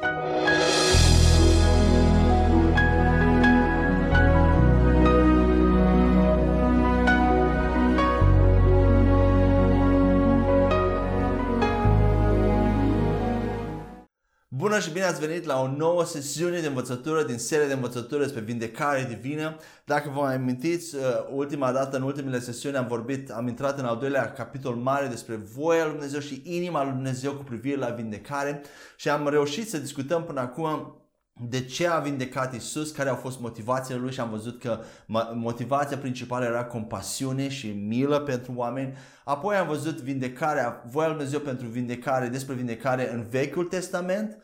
Bună și bine ați venit la o nouă sesiune de învățătură din seria de învățătură despre vindecare divină. Dacă vă mai amintiți, uh, ultima dată, în ultimele sesiuni am vorbit, am intrat în al doilea capitol mare despre voia lui Dumnezeu și inima lui Dumnezeu cu privire la vindecare și am reușit să discutăm până acum de ce a vindecat Isus, care au fost motivațiile lui și am văzut că motivația principală era compasiune și milă pentru oameni. Apoi am văzut vindecarea, voia lui Dumnezeu pentru vindecare, despre vindecare în Vechiul Testament.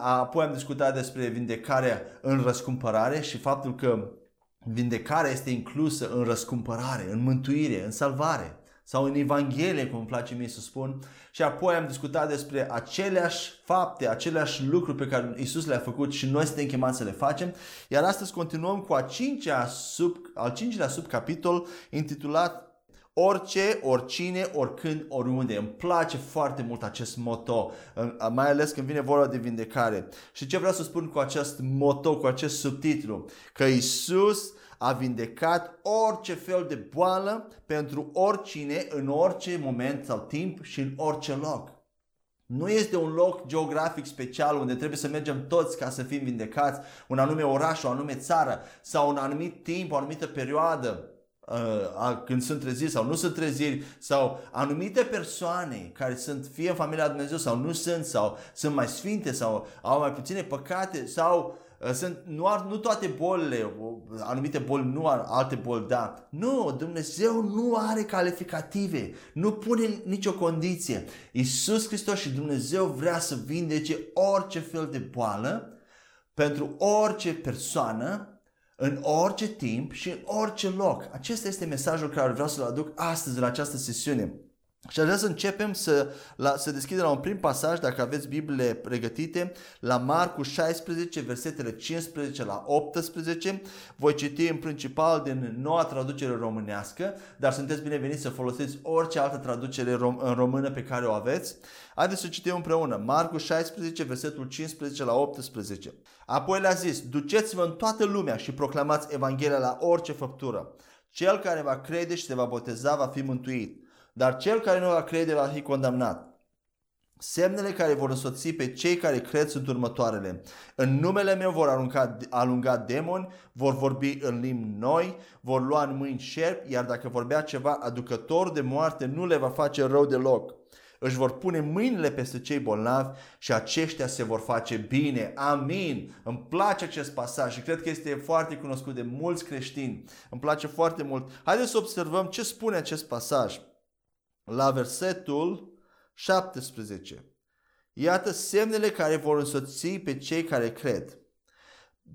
Apoi am discutat despre vindecarea în răscumpărare și faptul că vindecarea este inclusă în răscumpărare, în mântuire, în salvare sau în Evanghelie, cum îmi place mie să spun. Și apoi am discutat despre aceleași fapte, aceleași lucruri pe care Isus le-a făcut și noi suntem chemați să le facem. Iar astăzi continuăm cu a cincea sub, al cincilea subcapitol intitulat Orice, oricine, oricând, oriunde. Îmi place foarte mult acest moto, mai ales când vine vorba de vindecare. Și ce vreau să spun cu acest moto, cu acest subtitlu? Că Isus a vindecat orice fel de boală pentru oricine, în orice moment sau timp și în orice loc. Nu este un loc geografic special unde trebuie să mergem toți ca să fim vindecați, un anume oraș, o anume țară sau un anumit timp, o anumită perioadă uh, când sunt treziri sau nu sunt treziri sau anumite persoane care sunt fie în familia Dumnezeu sau nu sunt sau sunt mai sfinte sau au mai puține păcate sau Uh, sunt, nu, ar, nu toate bolile, anumite boli nu, ar, alte boli da. Nu, Dumnezeu nu are calificative, nu pune nicio condiție. Iisus Hristos și Dumnezeu vrea să vindece orice fel de boală pentru orice persoană în orice timp și în orice loc. Acesta este mesajul care vreau să-l aduc astăzi la această sesiune. Și aș vrea să începem să, la, să deschidem la un prim pasaj, dacă aveți Bibliile pregătite, la Marcu 16, versetele 15 la 18. Voi citi în principal din noua traducere românească, dar sunteți bineveniți să folosiți orice altă traducere rom- în română pe care o aveți. Haideți să citim împreună. Marcu 16, versetul 15 la 18. Apoi le-a zis, duceți-vă în toată lumea și proclamați Evanghelia la orice făptură. Cel care va crede și se va boteza va fi mântuit dar cel care nu va crede va fi condamnat. Semnele care vor însoți pe cei care cred sunt următoarele. În numele meu vor arunca, alunga demoni, vor vorbi în limbi noi, vor lua în mâini șerpi, iar dacă vorbea ceva aducător de moarte, nu le va face rău deloc. Își vor pune mâinile peste cei bolnavi și aceștia se vor face bine. Amin. Îmi place acest pasaj și cred că este foarte cunoscut de mulți creștini. Îmi place foarte mult. Haideți să observăm ce spune acest pasaj la versetul 17. Iată semnele care vor însoți pe cei care cred.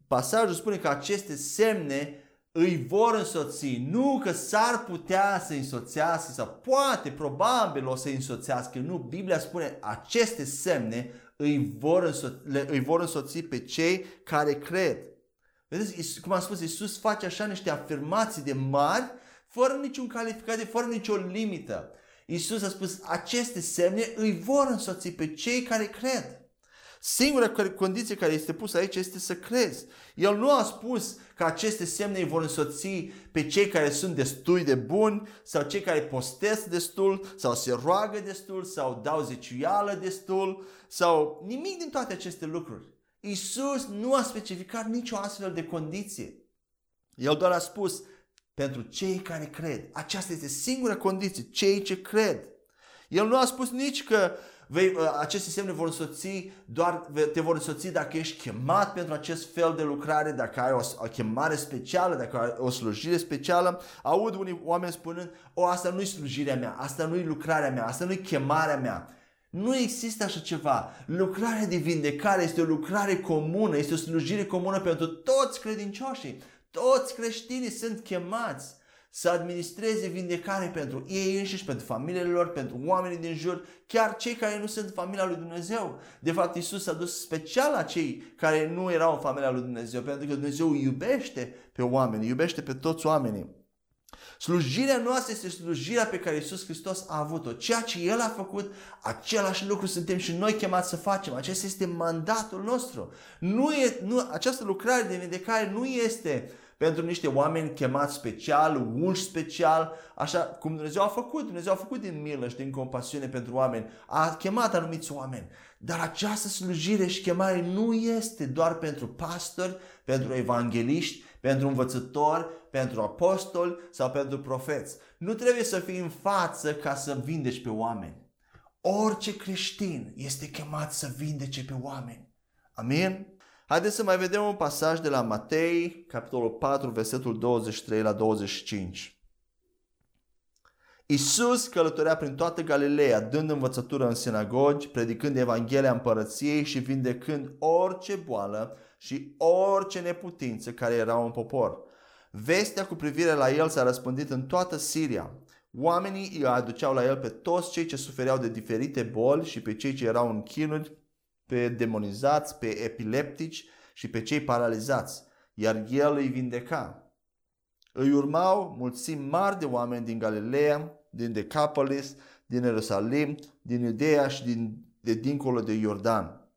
Pasajul spune că aceste semne îi vor însoți, nu că s-ar putea să însoțească sau poate, probabil o să însoțească. Nu, Biblia spune aceste semne îi vor, înso- le, îi vor însoți pe cei care cred. Vedeți, cum am spus, Iisus face așa niște afirmații de mari, fără niciun calificat, fără nicio limită. Isus a spus, aceste semne îi vor însoți pe cei care cred. Singura condiție care este pusă aici este să crezi. El nu a spus că aceste semne îi vor însoți pe cei care sunt destul de buni sau cei care postesc destul sau se roagă destul sau dau zeciuială destul sau nimic din toate aceste lucruri. Isus nu a specificat nicio astfel de condiție. El doar a spus, pentru cei care cred. Aceasta este singura condiție, cei ce cred. El nu a spus nici că vei, ă, aceste semne vor însoți, doar te vor însoți dacă ești chemat pentru acest fel de lucrare, dacă ai o, o chemare specială, dacă ai o slujire specială. Aud unii oameni spunând, o, asta nu-i slujirea mea, asta nu-i lucrarea mea, asta nu-i chemarea mea. Nu există așa ceva. Lucrarea de vindecare este o lucrare comună, este o slujire comună pentru toți credincioșii. Toți creștinii sunt chemați să administreze vindecare pentru ei înșiși, pentru familiile lor, pentru oamenii din jur, chiar cei care nu sunt familia lui Dumnezeu. De fapt, Isus a dus special la cei care nu erau în familia lui Dumnezeu, pentru că Dumnezeu iubește pe oameni, iubește pe toți oamenii. Slujirea noastră este slujirea pe care Iisus Hristos a avut-o. Ceea ce El a făcut, același lucru suntem și noi chemați să facem. Acesta este mandatul nostru. Nu e, nu, această lucrare de vindecare nu este pentru niște oameni chemați special, unși special, așa cum Dumnezeu a făcut. Dumnezeu a făcut din milă și din compasiune pentru oameni. A chemat anumiți oameni. Dar această slujire și chemare nu este doar pentru pastori, pentru evangeliști, pentru învățători, pentru apostoli sau pentru profeți. Nu trebuie să fii în față ca să vindeci pe oameni. Orice creștin este chemat să vindece pe oameni. Amin? Haideți să mai vedem un pasaj de la Matei, capitolul 4, versetul 23 la 25. Isus călătorea prin toată Galileea, dând învățătură în sinagogi, predicând Evanghelia împărăției și vindecând orice boală și orice neputință care era în popor. Vestea cu privire la el s-a răspândit în toată Siria. Oamenii îi aduceau la el pe toți cei ce sufereau de diferite boli și pe cei ce erau în chinuri, pe demonizați, pe epileptici și pe cei paralizați, iar el îi vindeca. Îi urmau mulțimi mari de oameni din Galileea, din Decapolis, din Ierusalim, din Iudeea și din, de dincolo de Iordan.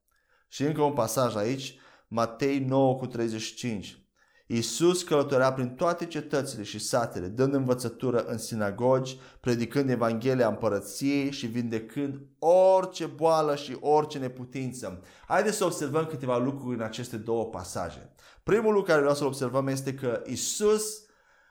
Și încă un pasaj aici, Matei 9 cu 35. Iisus călătorea prin toate cetățile și satele, dând învățătură în sinagogi, predicând Evanghelia împărăției și vindecând orice boală și orice neputință. Haideți să observăm câteva lucruri în aceste două pasaje. Primul lucru care vreau să-l observăm este că Iisus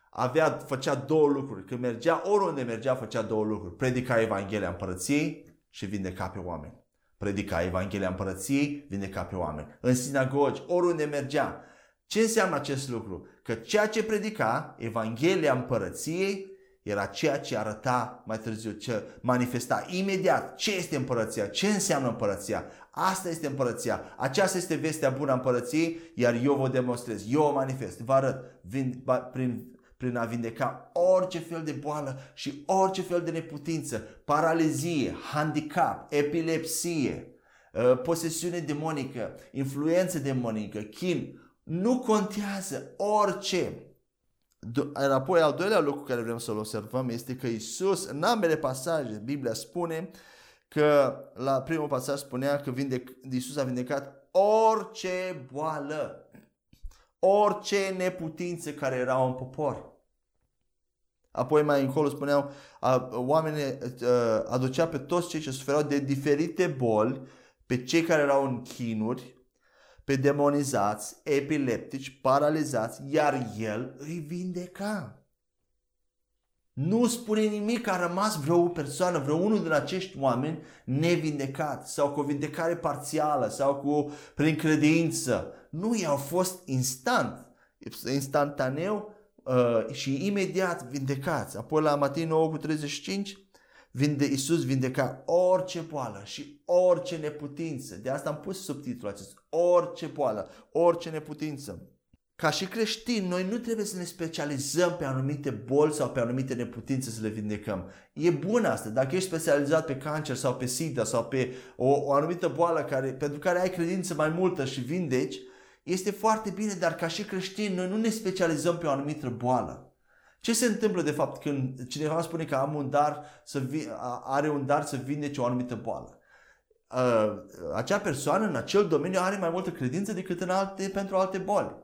avea, făcea două lucruri. Când mergea, oriunde mergea, făcea două lucruri. Predica Evanghelia împărăției și vindeca pe oameni. Predica Evanghelia împărăției, vindeca pe oameni. În sinagogi, oriunde mergea. Ce înseamnă acest lucru? Că ceea ce predica, Evanghelia împărăției, era ceea ce arăta mai târziu, ce manifesta imediat ce este împărăția, ce înseamnă împărăția. Asta este împărăția, aceasta este vestea bună a împărăției, iar eu vă demonstrez, eu o manifest, vă arăt vin, prin prin a vindeca orice fel de boală și orice fel de neputință, paralizie, handicap, epilepsie, uh, posesiune demonică, influență demonică, chin, nu contează orice. Iar apoi al doilea lucru care vrem să-l observăm este că Isus, în ambele pasaje, Biblia spune că la primul pasaj spunea că vindec, Isus a vindecat orice boală, orice neputință care era în popor. Apoi mai încolo spuneau, oamenii aducea pe toți cei ce suferau de diferite boli, pe cei care erau în chinuri, pe demonizați, epileptici, paralizați, iar el îi vindeca. Nu spune nimic că a rămas vreo persoană, vreo unul din acești oameni nevindecat sau cu o vindecare parțială sau cu prin credință. Nu, i-au fost instant, instantaneu uh, și imediat vindecați. Apoi la Matei 9 cu 35, vinde, Iisus vindeca orice boală și orice neputință. De asta am pus subtitlul acesta. Orice boală, orice neputință. Ca și creștini, noi nu trebuie să ne specializăm pe anumite boli sau pe anumite neputințe să le vindecăm. E bun asta. Dacă ești specializat pe cancer sau pe sida sau pe o, o anumită boală care, pentru care ai credință mai multă și vindeci, este foarte bine, dar ca și creștini, noi nu ne specializăm pe o anumită boală. Ce se întâmplă de fapt când cineva spune că am un dar să vi- are un dar să vindece o anumită boală? Uh, acea persoană în acel domeniu are mai multă credință decât în alte, pentru alte boli.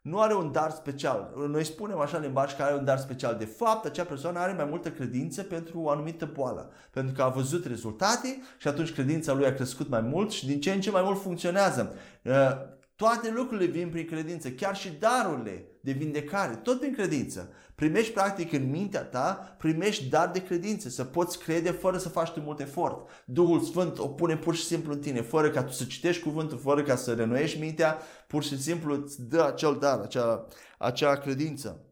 Nu are un dar special. Noi spunem așa în limbaj că are un dar special. De fapt, acea persoană are mai multă credință pentru o anumită boală. Pentru că a văzut rezultate și atunci credința lui a crescut mai mult și din ce în ce mai mult funcționează. Uh, toate lucrurile vin prin credință, chiar și darurile de vindecare, tot prin credință. Primești practic în mintea ta, primești dar de credință, să poți crede fără să faci tu mult efort. Duhul Sfânt o pune pur și simplu în tine, fără ca tu să citești cuvântul, fără ca să renoiești mintea, pur și simplu îți dă acel dar, acea, acea credință.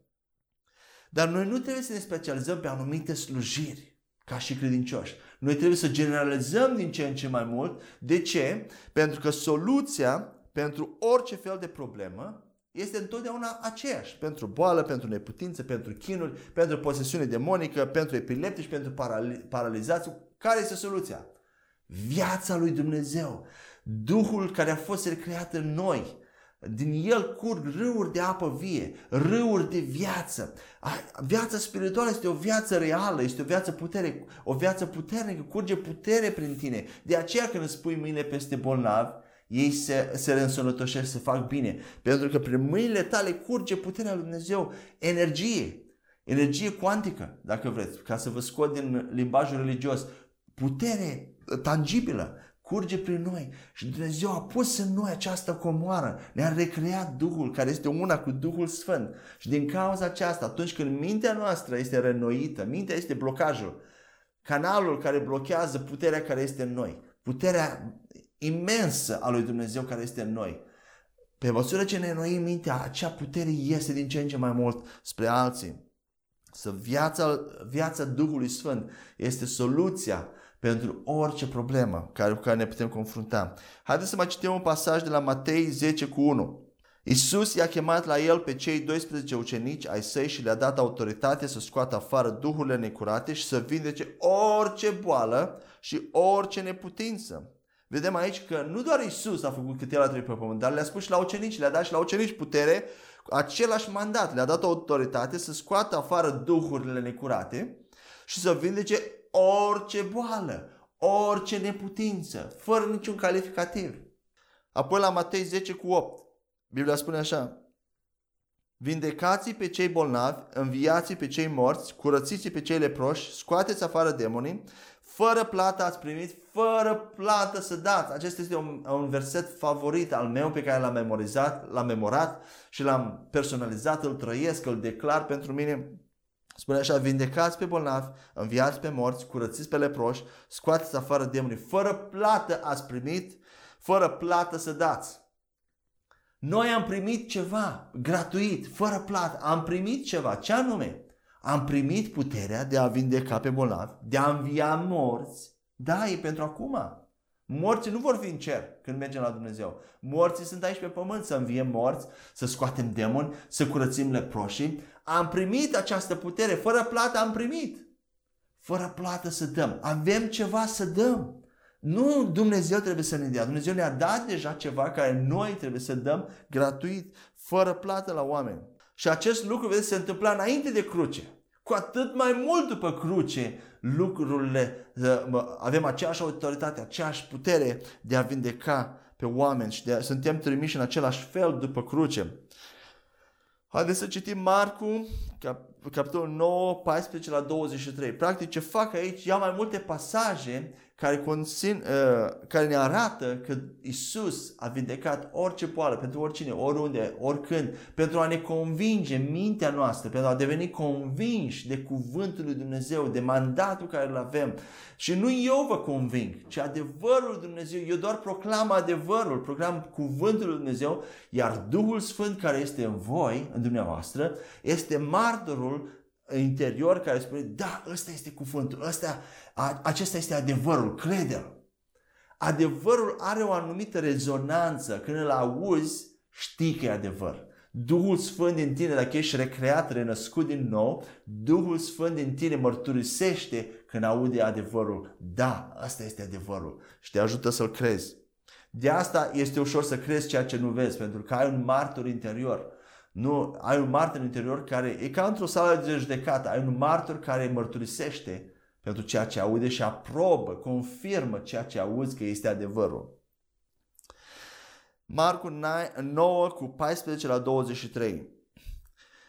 Dar noi nu trebuie să ne specializăm pe anumite slujiri ca și credincioși. Noi trebuie să generalizăm din ce în ce mai mult. De ce? Pentru că soluția pentru orice fel de problemă este întotdeauna aceeași. Pentru boală, pentru neputință, pentru chinuri, pentru posesiune demonică, pentru epileptici, pentru parali- paralizați. Care este soluția? Viața lui Dumnezeu. Duhul care a fost recreat în noi. din el curg râuri de apă vie, râuri de viață. Viața spirituală este o viață reală, este o viață putere, o viață puternică, curge putere prin tine. De aceea când îți spui mâine peste bolnavi, ei se, se reînsănătoșesc, se fac bine. Pentru că prin mâinile tale curge puterea lui Dumnezeu, energie, energie cuantică, dacă vreți, ca să vă scot din limbajul religios, putere tangibilă, curge prin noi și Dumnezeu a pus în noi această comoară, ne-a recreat Duhul care este una cu Duhul Sfânt. Și din cauza aceasta, atunci când mintea noastră este renoită, mintea este blocajul, canalul care blochează puterea care este în noi, puterea imensă a lui Dumnezeu care este în noi. Pe măsură ce ne înnoim mintea, acea putere iese din ce în ce mai mult spre alții. Să viața, viața Duhului Sfânt este soluția pentru orice problemă care, cu care ne putem confrunta. Haideți să mai citim un pasaj de la Matei 10 cu 1. Iisus i-a chemat la el pe cei 12 ucenici ai săi și le-a dat autoritate să scoată afară duhurile necurate și să vindece orice boală și orice neputință. Vedem aici că nu doar Isus a făcut cât el a trebuit pe pământ, dar le-a spus și la ucenici, le-a dat și la ucenici putere, același mandat, le-a dat autoritate să scoată afară duhurile necurate și să vindece orice boală, orice neputință, fără niciun calificativ. Apoi la Matei 10 cu 8, Biblia spune așa, Vindecați pe cei bolnavi, înviați pe cei morți, curățiți pe cei leproși, scoateți afară demonii, fără plată ați primit, fără plată să dați. Acesta este un, un verset favorit al meu pe care l-am memorizat, l-am memorat și l-am personalizat, îl trăiesc, îl declar pentru mine. Spune așa, vindecați pe bolnavi, înviați pe morți, curățiți pe leproși, scoateți afară demonii. Fără plată ați primit, fără plată să dați. Noi am primit ceva gratuit, fără plată. Am primit ceva. Ce anume? Am primit puterea de a vindeca pe bolnavi, de a învia morți. Da, e pentru acum. Morții nu vor fi în cer când mergem la Dumnezeu. Morții sunt aici pe pământ să înviem morți, să scoatem demoni, să curățim leproșii. Am primit această putere, fără plată am primit. Fără plată să dăm. Avem ceva să dăm. Nu Dumnezeu trebuie să ne dea. Dumnezeu ne-a dat deja ceva care noi trebuie să dăm gratuit, fără plată la oameni. Și acest lucru, vedeți, se întâmpla înainte de cruce. Cu atât mai mult după cruce, lucrurile, avem aceeași autoritate, aceeași putere de a vindeca pe oameni și de a, suntem trimiși în același fel după cruce. Haideți să citim Marcu, cap, capitolul 9, 14 la 23. Practic ce fac aici, ia mai multe pasaje care, conțin, uh, care ne arată că Isus a vindecat orice poală pentru oricine, oriunde, oricând, pentru a ne convinge mintea noastră, pentru a deveni convinși de cuvântul lui Dumnezeu, de mandatul care îl avem. Și nu eu vă conving, ci adevărul lui Dumnezeu. Eu doar proclam adevărul, proclam cuvântul lui Dumnezeu, iar Duhul Sfânt care este în voi, în dumneavoastră, este martorul interior care spune, da, ăsta este cuvântul, ăsta, a, acesta este adevărul, crede-l. Adevărul are o anumită rezonanță. Când îl auzi, știi că e adevăr. Duhul Sfânt din tine, dacă ești recreat, renăscut din nou, Duhul Sfânt din tine mărturisește când aude adevărul. Da, asta este adevărul și te ajută să-l crezi. De asta este ușor să crezi ceea ce nu vezi, pentru că ai un martor interior. Nu, ai un martor interior care e ca într-o sală de judecată, ai un martor care mărturisește pentru ceea ce aude și aprobă, confirmă ceea ce auzi că este adevărul. Marcu 9 cu 14 la 23.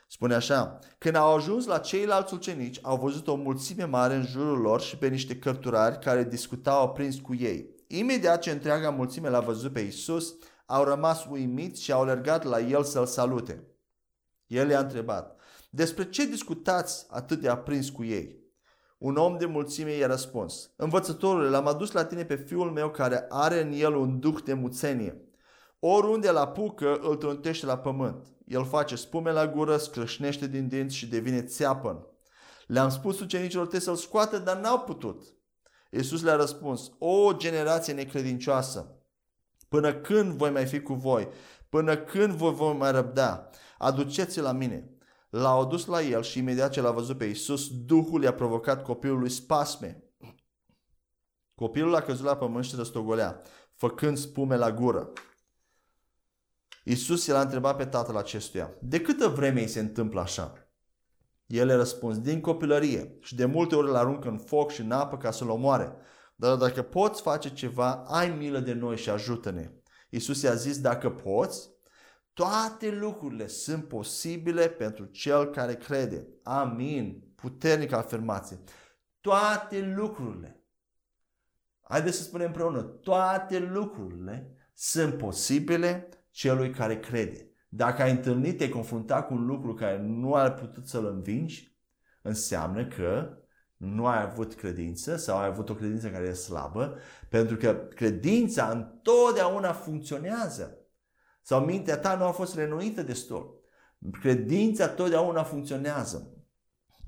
Spune așa, când au ajuns la ceilalți ucenici, au văzut o mulțime mare în jurul lor și pe niște cărturari care discutau aprins cu ei. Imediat ce întreaga mulțime l-a văzut pe Isus, au rămas uimiți și au alergat la el să-l salute. El i-a întrebat, despre ce discutați atât de aprins cu ei? Un om de mulțime i-a răspuns, Învățătorule, l-am adus la tine pe fiul meu care are în el un duh de muțenie. Oriunde la apucă, îl trântește la pământ. El face spume la gură, scrâșnește din dinți și devine țeapăn. Le-am spus ucenicilor tăi să-l scoată, dar n-au putut. Iisus le-a răspuns, o generație necredincioasă, până când voi mai fi cu voi? Până când vă voi mai răbda? Aduceți-l la mine. L-au adus la el și imediat ce l-a văzut pe Iisus, Duhul i-a provocat copilului spasme. Copilul a căzut la pământ și răstogolea, făcând spume la gură. Iisus l-a întrebat pe tatăl acestuia, de câtă vreme îi se întâmplă așa? El a răspuns, din copilărie și de multe ori îl aruncă în foc și în apă ca să-l omoare. Dar dacă poți face ceva, ai milă de noi și ajută-ne. Iisus i-a zis, dacă poți, toate lucrurile sunt posibile pentru cel care crede. Amin. Puternică afirmație. Toate lucrurile. Haideți să spunem împreună. Toate lucrurile sunt posibile celui care crede. Dacă ai întâlnit, te-ai confruntat cu un lucru care nu ai putut să-l învingi, înseamnă că nu ai avut credință sau ai avut o credință care e slabă, pentru că credința întotdeauna funcționează. Sau mintea ta nu a fost renoită destul. Credința totdeauna funcționează.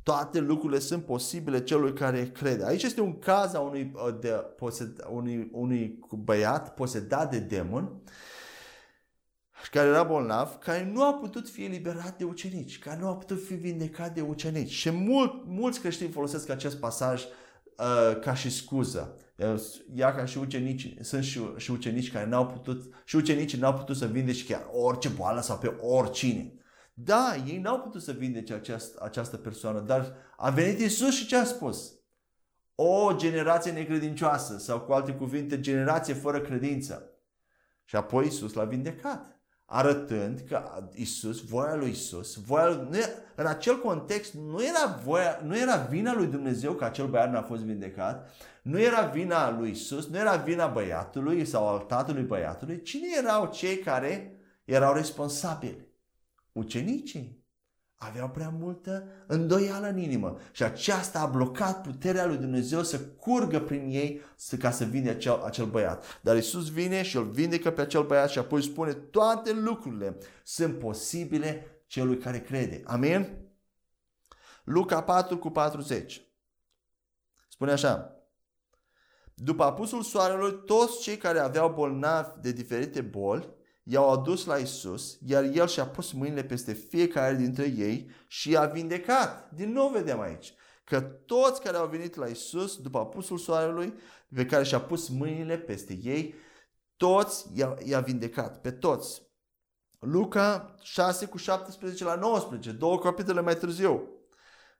Toate lucrurile sunt posibile celui care crede. Aici este un caz a unui, de, posed, unui, unui băiat posedat de demon care era bolnav, care nu a putut fi eliberat de ucenici, care nu a putut fi vindecat de ucenici. Și mult, mulți creștini folosesc acest pasaj uh, ca și scuză. Ia ca și ucenici, sunt și, și ucenici care n-au putut, și ucenicii n-au putut să vindece chiar orice boală sau pe oricine. Da, ei n-au putut să vindece această, această persoană, dar a venit Isus și ce a spus? O generație necredincioasă sau cu alte cuvinte, generație fără credință. Și apoi Isus l-a vindecat arătând că Isus, voia lui Isus, voia lui, nu, în acel context nu era, voia, nu era vina lui Dumnezeu că acel băiat nu a fost vindecat, nu era vina lui Isus, nu era vina băiatului sau al tatălui băiatului, cine erau cei care erau responsabili? Ucenicii aveau prea multă îndoială în inimă și aceasta a blocat puterea lui Dumnezeu să curgă prin ei ca să vină acel, acel băiat. Dar Isus vine și îl vindecă pe acel băiat și apoi spune toate lucrurile sunt posibile celui care crede. Amin? Luca 4 cu 40. Spune așa. După apusul soarelui, toți cei care aveau bolnavi de diferite boli i-au adus la Isus, iar El și-a pus mâinile peste fiecare dintre ei și i-a vindecat. Din nou vedem aici că toți care au venit la Isus după apusul soarelui, pe care și-a pus mâinile peste ei, toți i-a, i-a vindecat, pe toți. Luca 6 cu 17 la 19, două capitole mai târziu.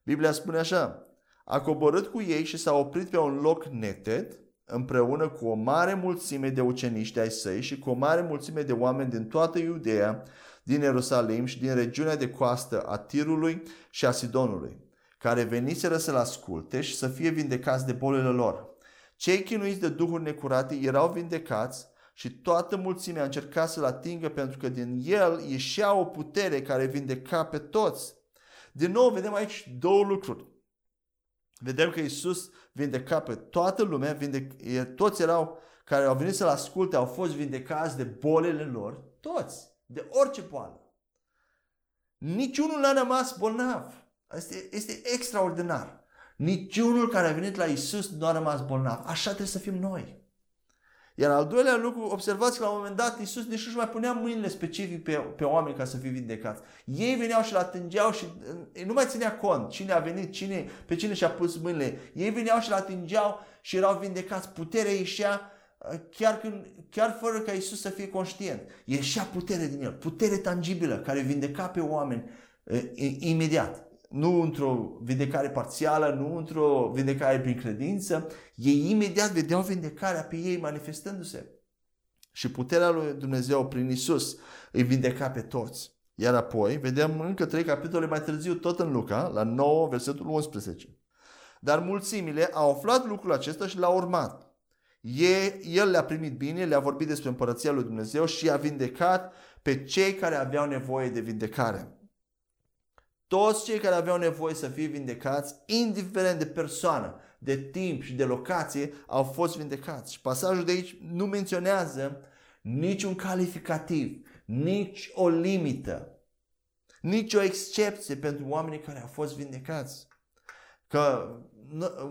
Biblia spune așa, a coborât cu ei și s-a oprit pe un loc neted, împreună cu o mare mulțime de ucenici de ai săi și cu o mare mulțime de oameni din toată Iudeea, din Ierusalim și din regiunea de coastă a Tirului și a Sidonului, care veniseră să-l asculte și să fie vindecați de bolile lor. Cei chinuiți de duhuri necurate erau vindecați și toată mulțimea a încercat să-l atingă pentru că din el ieșea o putere care vindeca pe toți. Din nou vedem aici două lucruri. Vedem că Isus vindeca pe toată lumea, vindec, toți erau care au venit să-L asculte, au fost vindecați de bolile lor, toți, de orice boală. Niciunul n-a rămas bolnav. Este, este extraordinar. Niciunul care a venit la Isus nu a rămas bolnav. Așa trebuie să fim noi. Iar al doilea lucru, observați că la un moment dat Iisus nici nu mai punea mâinile specific pe, pe oameni ca să fie vindecați. Ei veneau și-l atingeau și nu mai ținea cont cine a venit, cine, pe cine și-a pus mâinile. Ei veneau și-l atingeau și erau vindecați. Puterea ieșea uh, chiar, când, chiar fără ca Iisus să fie conștient. Ieșea putere din el, putere tangibilă care vindeca pe oameni uh, imediat nu într-o vindecare parțială, nu într-o vindecare prin credință, ei imediat vedeau vindecarea pe ei manifestându-se. Și puterea lui Dumnezeu prin Isus îi vindeca pe toți. Iar apoi vedem încă trei capitole mai târziu, tot în Luca, la 9, versetul 11. Dar mulțimile au aflat lucrul acesta și l-au urmat. El le-a primit bine, le-a vorbit despre împărăția lui Dumnezeu și a vindecat pe cei care aveau nevoie de vindecare. Toți cei care aveau nevoie să fie vindecați, indiferent de persoană, de timp și de locație, au fost vindecați. Și pasajul de aici nu menționează niciun calificativ, nici o limită, nici o excepție pentru oamenii care au fost vindecați. Că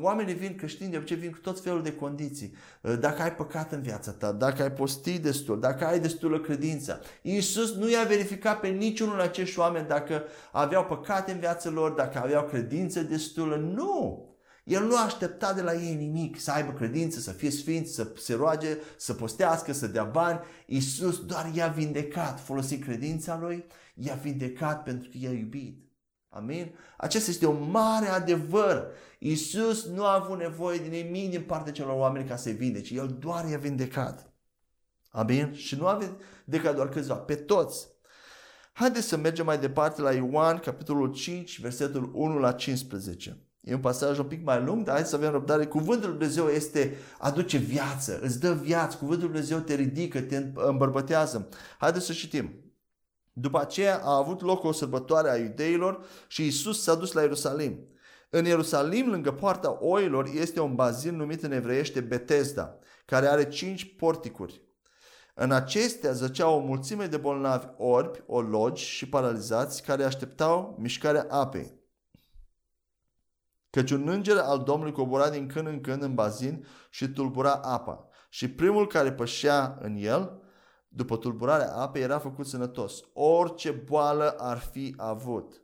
oamenii vin creștini de obicei vin cu tot felul de condiții. Uh, dacă ai păcat în viața ta, dacă ai postit destul, dacă ai destulă credință. Iisus nu i-a verificat pe niciunul acești oameni dacă aveau păcate în viața lor, dacă aveau credință destulă. Nu! El nu aștepta de la ei nimic, să aibă credință, să fie sfinți, să se roage, să postească, să dea bani. Iisus doar i-a vindecat, folosit credința lui, i-a vindecat pentru că i-a iubit. Amin? Acesta este un mare adevăr. Iisus nu a avut nevoie de nimic din partea celor oameni ca să-i vindece. El doar i-a vindecat. Amin? Și nu a vindecat doar câțiva, pe toți. Haideți să mergem mai departe la Ioan, capitolul 5, versetul 1 la 15. E un pasaj un pic mai lung, dar hai să avem răbdare. Cuvântul Lui Dumnezeu este, aduce viață, îți dă viață. Cuvântul Lui Dumnezeu te ridică, te îmbărbătează. Haideți să citim. După aceea a avut loc o sărbătoare a iudeilor și Isus s-a dus la Ierusalim. În Ierusalim, lângă poarta oilor, este un bazin numit în evreiește Betesda, care are cinci porticuri. În acestea zăcea o mulțime de bolnavi orbi, ologi și paralizați care așteptau mișcarea apei. Căci un înger al Domnului cobora din când în când în bazin și tulbura apa. Și primul care pășea în el, după tulburarea apei, era făcut sănătos. Orice boală ar fi avut.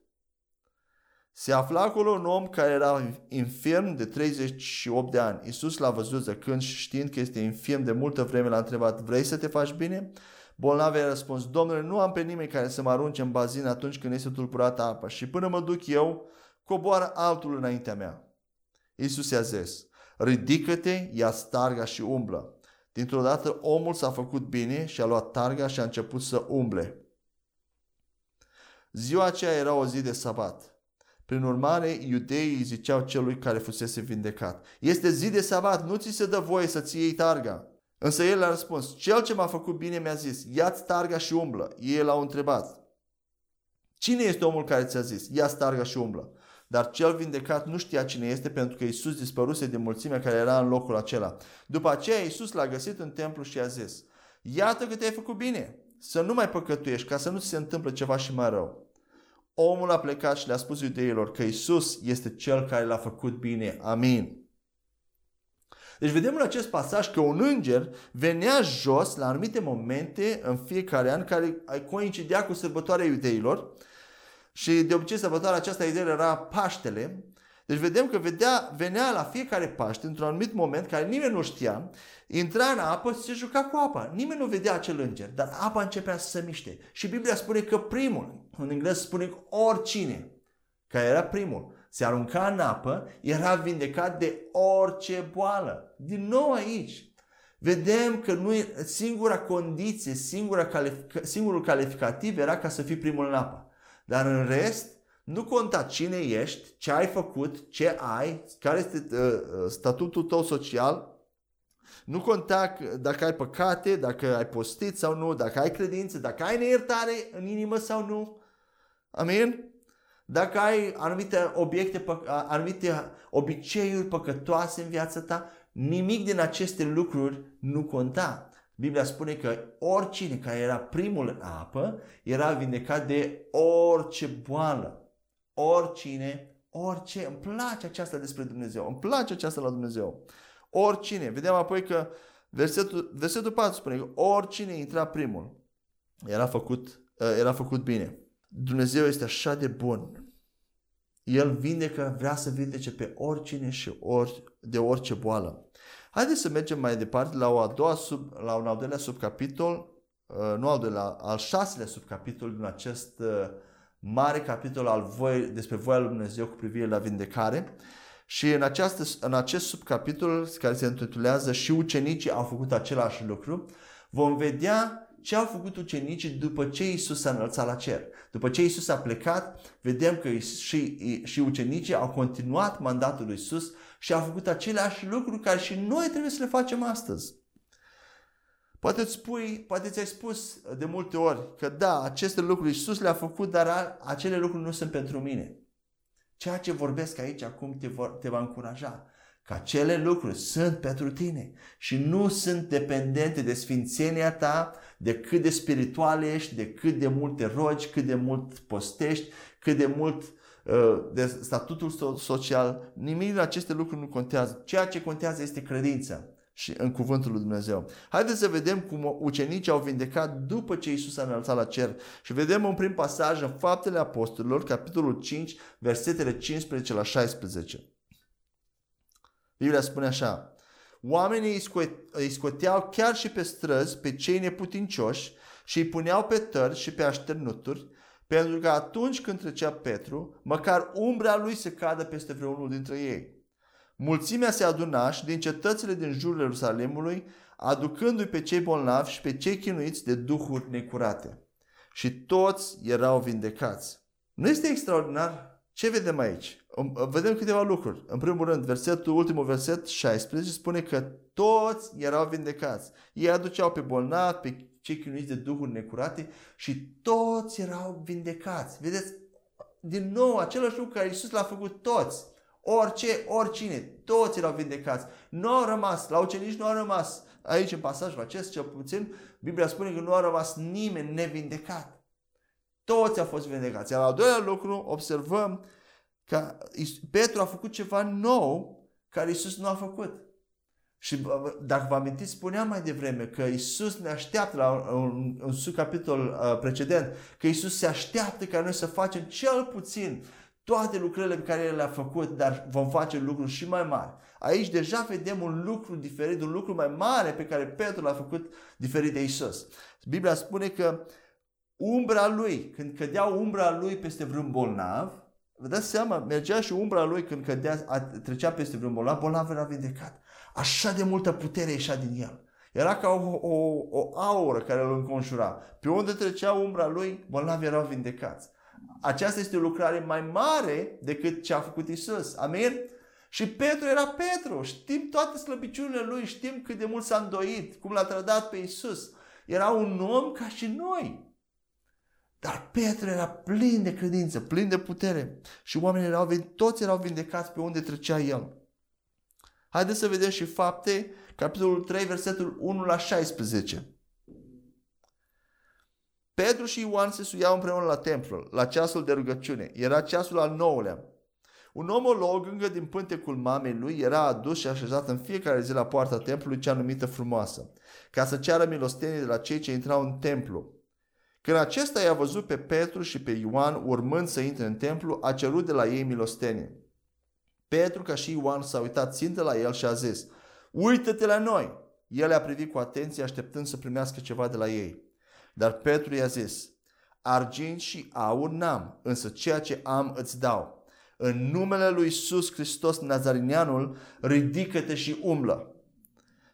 Se afla acolo un om care era infirm de 38 de ani. Iisus l-a văzut zăcând și știind că este infirm de multă vreme l-a întrebat, vrei să te faci bine? Bolnavul a răspuns, Domnule, nu am pe nimeni care să mă arunce în bazin atunci când este tulburată apa și până mă duc eu, coboară altul înaintea mea. Iisus i-a zis, ridică-te, ia starga și umblă. Dintr-o dată omul s-a făcut bine și a luat targa și a început să umble. Ziua aceea era o zi de sabat. Prin urmare, iudeii ziceau celui care fusese vindecat. Este zi de sabat, nu ți se dă voie să-ți iei targa. Însă el a răspuns, cel ce m-a făcut bine mi-a zis, ia-ți targa și umblă. Ei l-au întrebat, cine este omul care ți-a zis, ia targa și umblă? Dar cel vindecat nu știa cine este pentru că Isus dispăruse de mulțimea care era în locul acela. După aceea Isus l-a găsit în templu și a zis, iată că te-ai făcut bine, să nu mai păcătuiești ca să nu ți se întâmple ceva și mai rău. Omul a plecat și le-a spus iudeilor că Isus este cel care l-a făcut bine. Amin. Deci vedem în acest pasaj că un înger venea jos la anumite momente în fiecare an care coincidea cu sărbătoarea iudeilor și de obicei sărbătoarea aceasta idee era Paștele. Deci vedem că vedea, venea la fiecare Paște, într-un anumit moment, care nimeni nu știa, intra în apă și se juca cu apa. Nimeni nu vedea acel înger, dar apa începea să se miște. Și Biblia spune că primul, în engleză spune oricine, care era primul, se arunca în apă, era vindecat de orice boală. Din nou aici, vedem că nu e, singura condiție, singura calific, singurul calificativ era ca să fii primul în apă. Dar în rest, nu conta cine ești, ce ai făcut, ce ai, care este uh, uh, statutul tău social, nu conta dacă ai păcate, dacă ai postit sau nu, dacă ai credință, dacă ai neiertare în inimă sau nu. Amin? Dacă ai anumite obiecte, anumite obiceiuri păcătoase în viața ta, nimic din aceste lucruri nu conta. Biblia spune că oricine care era primul în apă era vindecat de orice boală. Oricine, orice. Îmi place aceasta despre Dumnezeu. Îmi place aceasta la Dumnezeu. Oricine. Vedem apoi că versetul, versetul 4 spune că oricine intra primul era făcut, era făcut bine. Dumnezeu este așa de bun. El vindecă, vrea să vindece pe oricine și ori, de orice boală. Haideți să mergem mai departe la, o a doua sub, la un al doilea subcapitol, uh, nu al doilea, al șaselea subcapitol din acest uh, mare capitol al voi, despre voia lui Dumnezeu cu privire la vindecare. Și în, această, în acest subcapitol, care se intitulează Și ucenicii au făcut același lucru, vom vedea ce au făcut ucenicii după ce Isus s-a înălțat la cer. După ce Isus a plecat, vedem că și, și ucenicii au continuat mandatul lui Isus și au făcut aceleași lucruri care și noi trebuie să le facem astăzi. Poate îți spui, poate ți-ai spus de multe ori că da, aceste lucruri Isus le-a făcut, dar acele lucruri nu sunt pentru mine. Ceea ce vorbesc aici acum te, vor, te va încuraja că acele lucruri sunt pentru tine și nu sunt dependente de sfințenia ta, de cât de spiritual ești, de cât de multe rogi, cât de mult postești, cât de mult uh, de statutul social. Nimic din aceste lucruri nu contează. Ceea ce contează este credința și în cuvântul lui Dumnezeu. Haideți să vedem cum ucenicii au vindecat după ce Isus a înălțat la cer. Și vedem un prim pasaj în Faptele Apostolilor, capitolul 5, versetele 15 la 16. Biblia spune așa, oamenii îi scoteau chiar și pe străzi pe cei neputincioși și îi puneau pe tări și pe așternuturi, pentru că atunci când trecea Petru, măcar umbra lui se cadă peste vreunul dintre ei. Mulțimea se aduna și din cetățile din jurul Ierusalimului, aducându-i pe cei bolnavi și pe cei chinuiți de duhuri necurate. Și toți erau vindecați. Nu este extraordinar? Ce vedem aici? Vedem câteva lucruri. În primul rând, versetul, ultimul verset 16 spune că toți erau vindecați. Ei aduceau pe bolnavi, pe cei chinuiți de duhuri necurate și toți erau vindecați. Vedeți? Din nou, același lucru care Iisus l-a făcut toți. Orice, oricine, toți erau vindecați. Nu au rămas, la ucenici nu au rămas. Aici, în pasajul acest, cel puțin, Biblia spune că nu a rămas nimeni nevindecat. Toți au fost vindecați. Iar al doilea lucru, observăm că Petru a făcut ceva nou care Iisus nu a făcut. Și dacă vă amintiți, spuneam mai devreme că Isus ne așteaptă la un, un, un capitol uh, precedent, că Isus se așteaptă ca noi să facem cel puțin toate lucrurile pe care le-a făcut, dar vom face lucruri și mai mari. Aici deja vedem un lucru diferit, un lucru mai mare pe care Petru l-a făcut diferit de Isus. Biblia spune că umbra lui, când cădea umbra lui peste vreun bolnav, vă dați seama, mergea și umbra lui când cădea, trecea peste vreun bolnav, bolnav era vindecat. Așa de multă putere ieșea din el. Era ca o, o, o aură care îl înconjura. Pe unde trecea umbra lui, bolnavii erau vindecați. Aceasta este o lucrare mai mare decât ce a făcut Isus. Amin? Și Petru era Petru. Știm toate slăbiciunile lui, știm cât de mult s-a îndoit, cum l-a trădat pe Isus. Era un om ca și noi. Dar Petru era plin de credință, plin de putere. Și oamenii erau, toți erau vindecați pe unde trecea el. Haideți să vedem și fapte, capitolul 3, versetul 1 la 16. Petru și Ioan se suiau împreună la templu, la ceasul de rugăciune. Era ceasul al nouălea. Un omolog, încă din pântecul mamei lui, era adus și așezat în fiecare zi la poarta templului cea numită frumoasă, ca să ceară milostenie de la cei ce intrau în templu. Când acesta i-a văzut pe Petru și pe Ioan urmând să intre în templu, a cerut de la ei milostenie. Petru, ca și Ioan, s-a uitat țintă la el și a zis, Uită-te la noi! El a privit cu atenție, așteptând să primească ceva de la ei. Dar Petru i-a zis, Argint și aur n-am, însă ceea ce am îți dau. În numele lui Iisus Hristos Nazarinianul, ridică-te și umblă.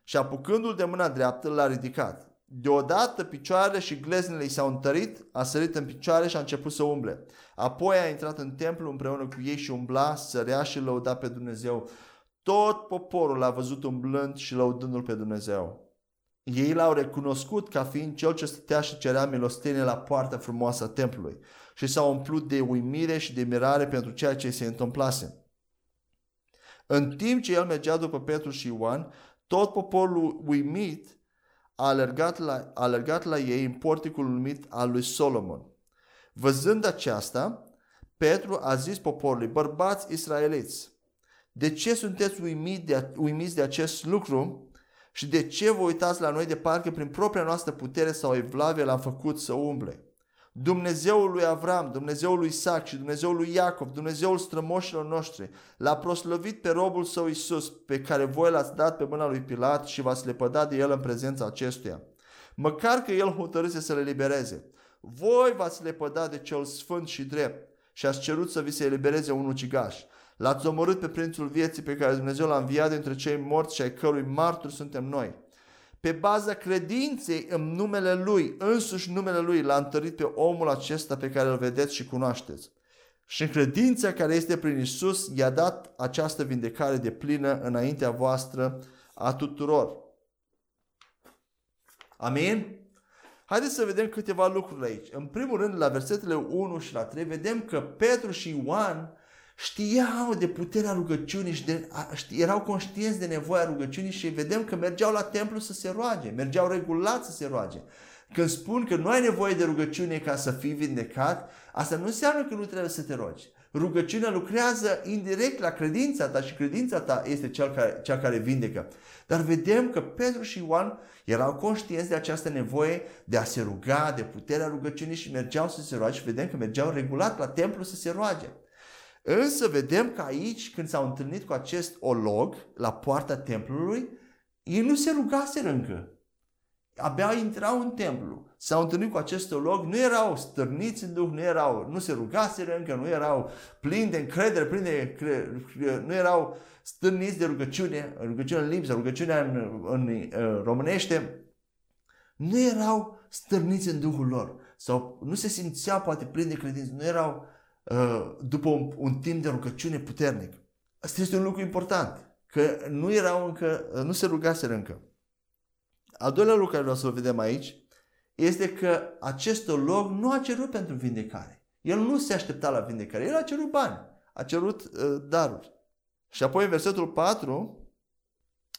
Și apucându-l de mâna dreaptă, l-a ridicat. Deodată picioarele și gleznele i s-au întărit, a sărit în picioare și a început să umble. Apoi a intrat în templu împreună cu ei și umbla, sărea și lăuda pe Dumnezeu. Tot poporul l-a văzut umblând și lăudându-l pe Dumnezeu. Ei l-au recunoscut ca fiind cel ce stătea și cerea milostenie la poarta frumoasă a templului și s-au umplut de uimire și de mirare pentru ceea ce se întâmplase. În timp ce el mergea după Petru și Ioan, tot poporul uimit a alergat la, a alergat la ei în porticul numit al lui Solomon. Văzând aceasta, Petru a zis poporului, bărbați israeliți, de ce sunteți uimiți de, uimiți de acest lucru și de ce vă uitați la noi de parcă prin propria noastră putere sau evlavie l-am făcut să umble? Dumnezeul lui Avram, Dumnezeul lui Isaac și Dumnezeul lui Iacov, Dumnezeul strămoșilor noștri, l-a proslăvit pe robul său Isus, pe care voi l-ați dat pe mâna lui Pilat și v-ați lepădat de el în prezența acestuia. Măcar că el hotărâse să le libereze. Voi v-ați lepădat de cel sfânt și drept și ați cerut să vi se elibereze un ucigaș. L-ați omorât pe prințul vieții pe care Dumnezeu l-a înviat dintre cei morți și ai cărui martori suntem noi. Pe baza credinței în numele Lui, însuși numele Lui, l-a întărit pe omul acesta pe care îl vedeți și cunoașteți. Și în credința care este prin Isus, i-a dat această vindecare de plină înaintea voastră a tuturor. Amin? Haideți să vedem câteva lucruri aici. În primul rând, la versetele 1 și la 3, vedem că Petru și Ioan știau de puterea rugăciunii și de, erau conștienți de nevoia rugăciunii și vedem că mergeau la templu să se roage, mergeau regulat să se roage. Când spun că nu ai nevoie de rugăciune ca să fii vindecat, asta nu înseamnă că nu trebuie să te rogi. Rugăciunea lucrează indirect la credința ta și credința ta este cel care, cea care vindecă. Dar vedem că Petru și Ioan erau conștienți de această nevoie de a se ruga, de puterea rugăciunii și mergeau să se roage și vedem că mergeau regulat la templu să se roage. Însă vedem că aici, când s-au întâlnit cu acest olog la poarta templului, ei nu se rugaseră încă. Abia intrau în templu. S-au întâlnit cu acest olog, nu erau stârniți în Duh, nu erau, nu se rugaseră încă, nu erau plini de încredere, plini de, nu erau stârniți de rugăciune, rugăciune în limbi sau rugăciunea în, în, în românește, nu erau stârniți în Duhul lor sau nu se simțeau poate plini de credință, nu erau uh, după un, un timp de rugăciune puternic. Asta este un lucru important, că nu erau încă, nu se rugaseră încă. Al doilea lucru care vreau să-l vedem aici este că acest teolog nu a cerut pentru vindecare. El nu se aștepta la vindecare, el a cerut bani, a cerut uh, daruri. Și apoi în versetul 4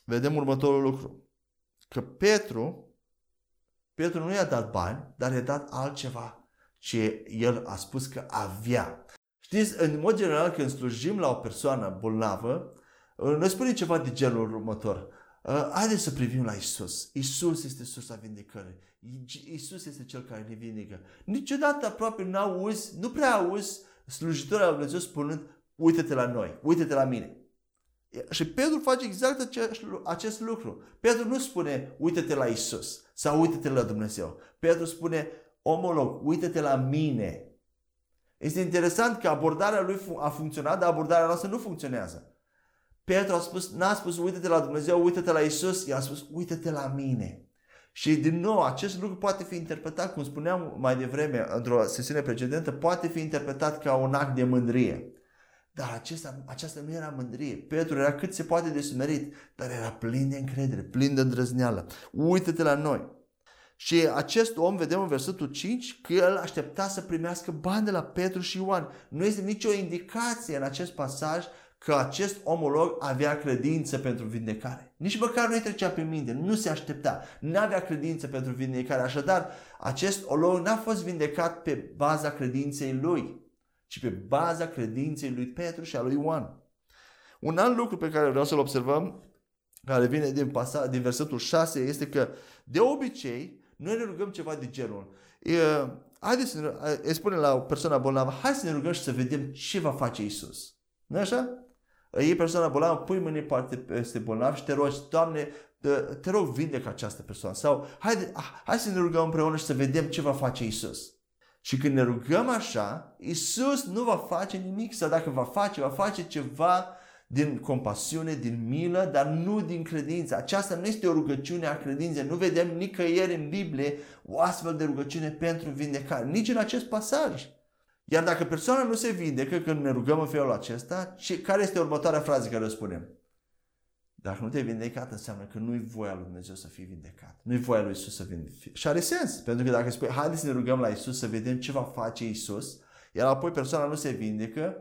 vedem următorul lucru. Că Petru, Petru nu i-a dat bani, dar i-a dat altceva ce el a spus că avea. Știți, în mod general când slujim la o persoană bolnavă, ne spune ceva de genul următor. Uh, haideți să privim la Isus. Isus este sursa vindecării. Isus este Cel care ne vindecă. Niciodată aproape nu auzi, nu prea auzi slujitorul al Dumnezeu spunând uite-te la noi, uite-te la mine. Și Petru face exact acest, acest lucru. Petru nu spune uite-te la Isus sau uite-te la Dumnezeu. Petru spune omolog, uite-te la mine. Este interesant că abordarea lui a funcționat, dar abordarea noastră nu funcționează. Petru a spus, n-a spus uite-te la Dumnezeu, uite-te la Isus, i-a spus uite-te la mine. Și din nou, acest lucru poate fi interpretat, cum spuneam mai devreme într-o sesiune precedentă, poate fi interpretat ca un act de mândrie. Dar acesta, aceasta nu era mândrie. Petru era cât se poate de sumerit, dar era plin de încredere, plin de îndrăzneală. Uită-te la noi. Și acest om, vedem în versetul 5, că el aștepta să primească bani de la Petru și Ioan. Nu este nicio indicație în acest pasaj că acest omolog avea credință pentru vindecare. Nici măcar nu-i trecea pe minte, nu se aștepta, nu avea credință pentru vindecare. Așadar, acest omolog n-a fost vindecat pe baza credinței lui, ci pe baza credinței lui Petru și a lui Ioan. Un alt lucru pe care vreau să-l observăm, care vine din, pasa, din versetul 6, este că de obicei noi ne rugăm ceva de genul. E, haideți să ne, e spune la o persoană bolnavă, hai să ne rugăm și să vedem ce va face Isus. nu așa? Iei persoana bolnavă, pui mâini parte peste bolnav și te rogi, Doamne, te rog, vindecă această persoană. Sau hai, hai să ne rugăm împreună și să vedem ce va face Isus. Și când ne rugăm așa, Isus nu va face nimic sau dacă va face, va face ceva din compasiune, din milă, dar nu din credință. Aceasta nu este o rugăciune a credinței. Nu vedem nicăieri în Biblie o astfel de rugăciune pentru vindecare. Nici în acest pasaj. Iar dacă persoana nu se vindecă când ne rugăm în felul acesta, ce, care este următoarea frază care o spunem? Dacă nu te-ai vindecat, înseamnă că nu-i voia lui Dumnezeu să fii vindecat. Nu-i voia lui Isus să vindecă. Și are sens. Pentru că dacă spui, haideți să ne rugăm la Isus să vedem ce va face Isus, iar apoi persoana nu se vindecă,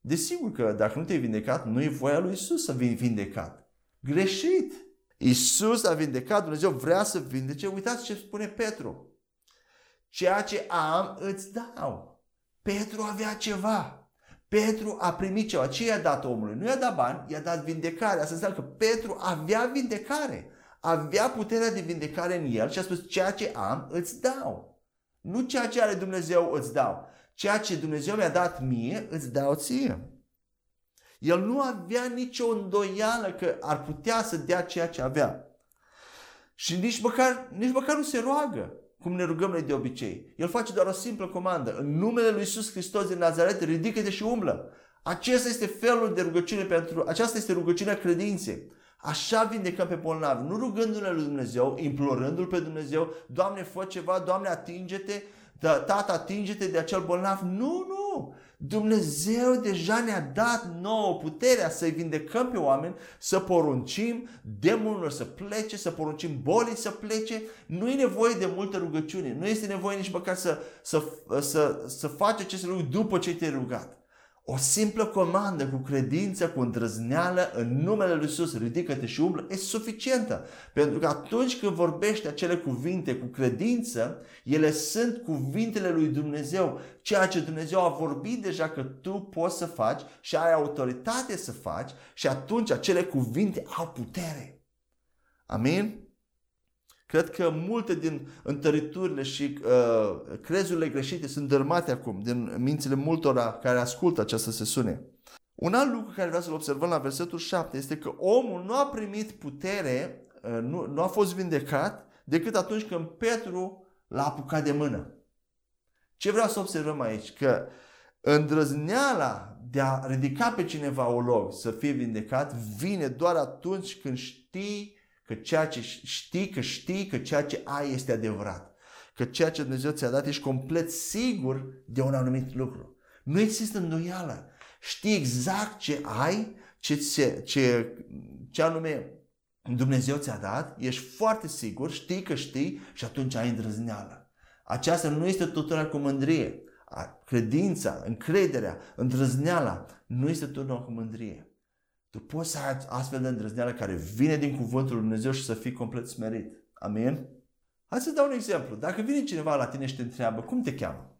desigur că dacă nu te-ai vindecat, nu-i voia lui Isus să vin vindecat. Greșit! Isus a vindecat, Dumnezeu vrea să vindece. Uitați ce spune Petru. Ceea ce am, îți dau. Petru avea ceva. Petru a primit ceva. Ce i-a dat omului? Nu i-a dat bani, i-a dat vindecare. Asta înseamnă că Petru avea vindecare. Avea puterea de vindecare în el și a spus ceea ce am îți dau. Nu ceea ce are Dumnezeu îți dau. Ceea ce Dumnezeu mi-a dat mie îți dau ție. El nu avea nicio îndoială că ar putea să dea ceea ce avea. Și nici măcar, nici măcar nu se roagă cum ne rugăm noi de obicei. El face doar o simplă comandă. În numele lui Isus Hristos din Nazaret, ridică-te și umblă. Acesta este felul de rugăciune pentru, aceasta este rugăciunea credinței. Așa vindecăm pe bolnavi, nu rugându-ne lui Dumnezeu, implorându-L pe Dumnezeu, Doamne, fă ceva, Doamne, atinge-te, da, tată, atinge-te de acel bolnav. Nu, nu! Dumnezeu deja ne-a dat nouă puterea să-i vindecăm pe oameni, să poruncim demonilor să plece, să poruncim bolii să plece. Nu e nevoie de multă rugăciune. Nu este nevoie nici măcar să, să, să, să faci aceste lucruri după ce te-ai rugat. O simplă comandă cu credință, cu îndrăzneală, în numele Lui Iisus, ridică-te și umblă, e suficientă. Pentru că atunci când vorbești acele cuvinte cu credință, ele sunt cuvintele lui Dumnezeu. Ceea ce Dumnezeu a vorbit deja că tu poți să faci și ai autoritate să faci și atunci acele cuvinte au putere. Amin? Cred că multe din întăriturile și uh, crezurile greșite sunt dărmate acum din mințile multora care ascultă această sesiune. Un alt lucru care vreau să-l observăm la versetul 7 este că omul nu a primit putere, uh, nu, nu a fost vindecat decât atunci când Petru l-a apucat de mână. Ce vreau să observăm aici? Că îndrăzneala de a ridica pe cineva o loc să fie vindecat vine doar atunci când știi că ceea ce știi, că știi că ceea ce ai este adevărat. Că ceea ce Dumnezeu ți-a dat ești complet sigur de un anumit lucru. Nu există îndoială. Știi exact ce ai, ce, ce, ce, ce anume Dumnezeu ți-a dat, ești foarte sigur, știi că știi și atunci ai îndrăzneală. Aceasta nu este totdeauna cu mândrie. Credința, încrederea, îndrăzneala nu este totdeauna cu mândrie. Tu poți să ai astfel de îndrăzneală care vine din cuvântul lui Dumnezeu și să fii complet smerit. Amin? Hai să dau un exemplu. Dacă vine cineva la tine și te întreabă, cum te cheamă?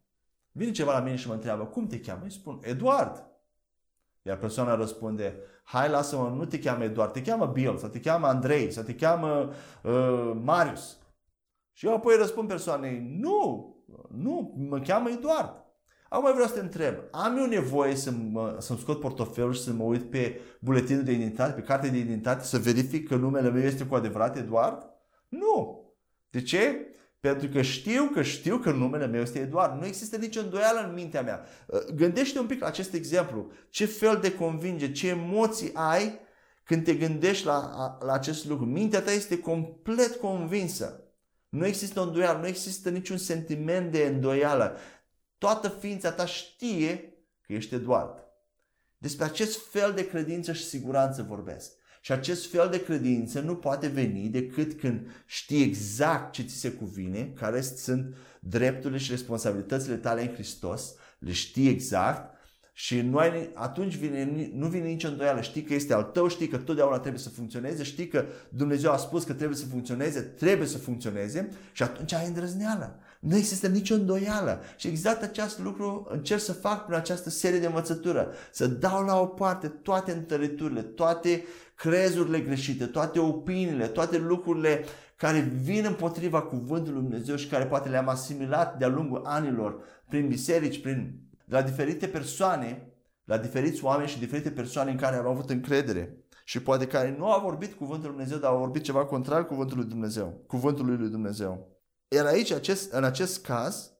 Vine cineva la mine și mă întreabă, cum te cheamă? Îi spun, Eduard. Iar persoana răspunde, hai lasă-mă, nu te cheamă Eduard, te cheamă Bill, sau te cheamă Andrei, sau te cheamă uh, Marius. Și eu apoi răspund persoanei, nu, nu, mă cheamă Eduard. Acum vreau să te întreb, am eu nevoie să mă, să-mi scot portofelul și să mă uit pe buletinul de identitate, pe cartea de identitate, să verific că numele meu este cu adevărat Eduard? Nu. De ce? Pentru că știu că știu că numele meu este Eduard. Nu există nicio îndoială în mintea mea. Uh, gândește un pic la acest exemplu. Ce fel de convinge, ce emoții ai când te gândești la, la acest lucru. Mintea ta este complet convinsă. Nu există o îndoială, nu există niciun sentiment de îndoială. Toată ființa ta știe că ești Eduard. Despre acest fel de credință și siguranță vorbesc. Și acest fel de credință nu poate veni decât când știi exact ce ți se cuvine, care sunt drepturile și responsabilitățile tale în Hristos, le știi exact și nu ai, atunci vine, nu vine nicio îndoială. Știi că este al tău, știi că totdeauna trebuie să funcționeze, știi că Dumnezeu a spus că trebuie să funcționeze, trebuie să funcționeze și atunci ai îndrăzneală. Nu există nicio îndoială. Și exact acest lucru încerc să fac prin această serie de învățătură. Să dau la o parte toate întăriturile, toate crezurile greșite, toate opiniile, toate lucrurile care vin împotriva cuvântului Lui Dumnezeu și care poate le-am asimilat de-a lungul anilor prin biserici, prin la diferite persoane, la diferiți oameni și diferite persoane în care au avut încredere și poate care nu au vorbit cuvântul Lui Dumnezeu, dar au vorbit ceva contrar cuvântului Lui Dumnezeu, cuvântului Lui Dumnezeu. Iar aici, acest, în acest caz,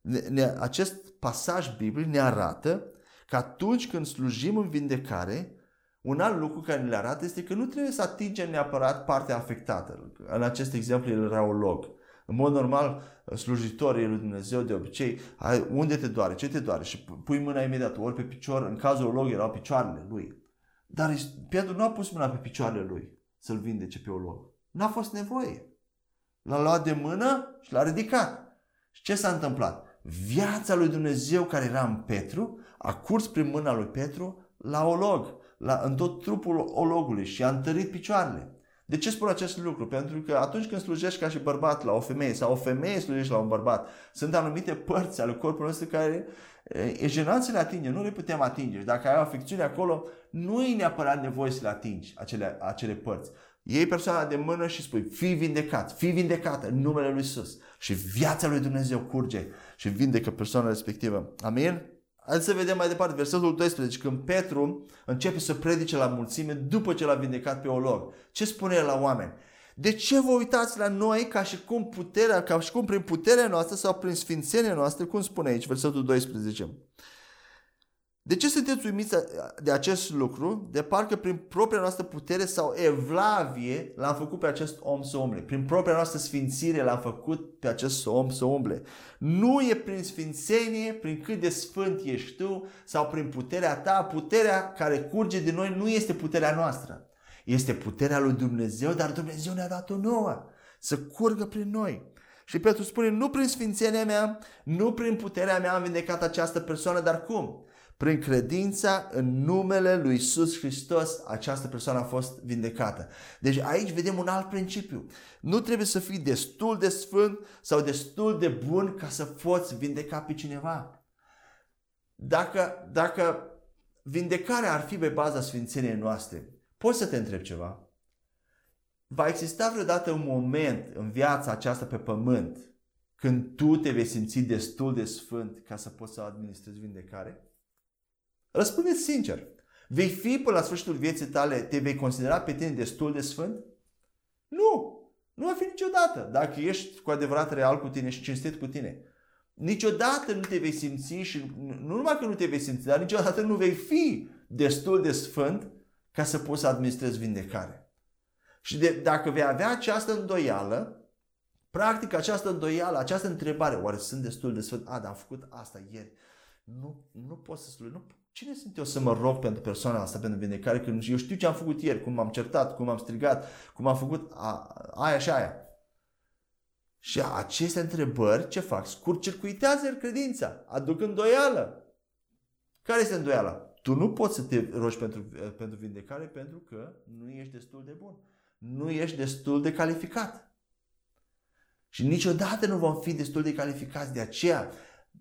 ne, ne, acest pasaj biblic ne arată că atunci când slujim în vindecare, un alt lucru care ne arată este că nu trebuie să atingem neapărat partea afectată. În acest exemplu el era un log. În mod normal, slujitorii lui Dumnezeu de obicei, unde te doare, ce te doare și pui mâna imediat, ori pe picior, în cazul log erau picioarele lui. Dar Petru nu a pus mâna pe picioarele lui să-l vindece pe log. N-a fost nevoie. L-a luat de mână și l-a ridicat. Și ce s-a întâmplat? Viața lui Dumnezeu care era în Petru a curs prin mâna lui Petru la olog, la, în tot trupul ologului și a întărit picioarele. De ce spun acest lucru? Pentru că atunci când slujești ca și bărbat la o femeie sau o femeie slujește la un bărbat, sunt anumite părți ale corpului nostru care e jenant să le atinge, nu le putem atinge. Și dacă ai o afecțiune acolo, nu e neapărat nevoie să le atingi acele, acele părți. Iei persoana de mână și spui, fii vindecat, fii vindecată în numele Lui Isus. Și viața lui Dumnezeu curge și vindecă persoana respectivă. Amin? Hai să vedem mai departe, versetul 12, când Petru începe să predice la mulțime după ce l-a vindecat pe olog. Ce spune el la oameni? De ce vă uitați la noi ca și cum puterea, ca și cum prin puterea noastră sau prin sfințenia noastră, cum spune aici, versetul 12? De ce sunteți uimiți de acest lucru? De parcă prin propria noastră putere sau evlavie l-am făcut pe acest om să umble. Prin propria noastră sfințire l-am făcut pe acest om să umble. Nu e prin sfințenie, prin cât de sfânt ești tu sau prin puterea ta. Puterea care curge din noi nu este puterea noastră. Este puterea lui Dumnezeu, dar Dumnezeu ne-a dat-o nouă. Să curgă prin noi. Și Petru spune, nu prin sfințenia mea, nu prin puterea mea am vindecat această persoană, dar cum? Prin credința în numele lui Isus Hristos, această persoană a fost vindecată. Deci aici vedem un alt principiu. Nu trebuie să fii destul de sfânt sau destul de bun ca să poți vindeca pe cineva. Dacă, dacă vindecarea ar fi pe baza sfințeniei noastre, poți să te întreb ceva. va exista vreodată un moment în viața aceasta pe pământ când tu te vei simți destul de sfânt ca să poți să administrezi vindecare? Răspundeți sincer. Vei fi până la sfârșitul vieții tale, te vei considera pe tine destul de sfânt? Nu! Nu va fi niciodată. Dacă ești cu adevărat real cu tine și cinstit cu tine. Niciodată nu te vei simți și nu numai că nu te vei simți, dar niciodată nu vei fi destul de sfânt ca să poți să administrezi vindecare. Și de, dacă vei avea această îndoială, practic această îndoială, această întrebare, oare sunt destul de sfânt? A, dar am făcut asta ieri. Nu, nu pot să spun, nu, cine sunt eu să mă rog pentru persoana asta, pentru vindecare, când eu știu ce am făcut ieri, cum m-am certat, cum am strigat, cum am făcut a, aia și aia. Și aceste întrebări ce fac? Scurt-circuitează credința, aduc îndoială. Care este îndoiala? Tu nu poți să te rogi pentru, pentru vindecare pentru că nu ești destul de bun. Nu ești destul de calificat. Și niciodată nu vom fi destul de calificați. De aceea,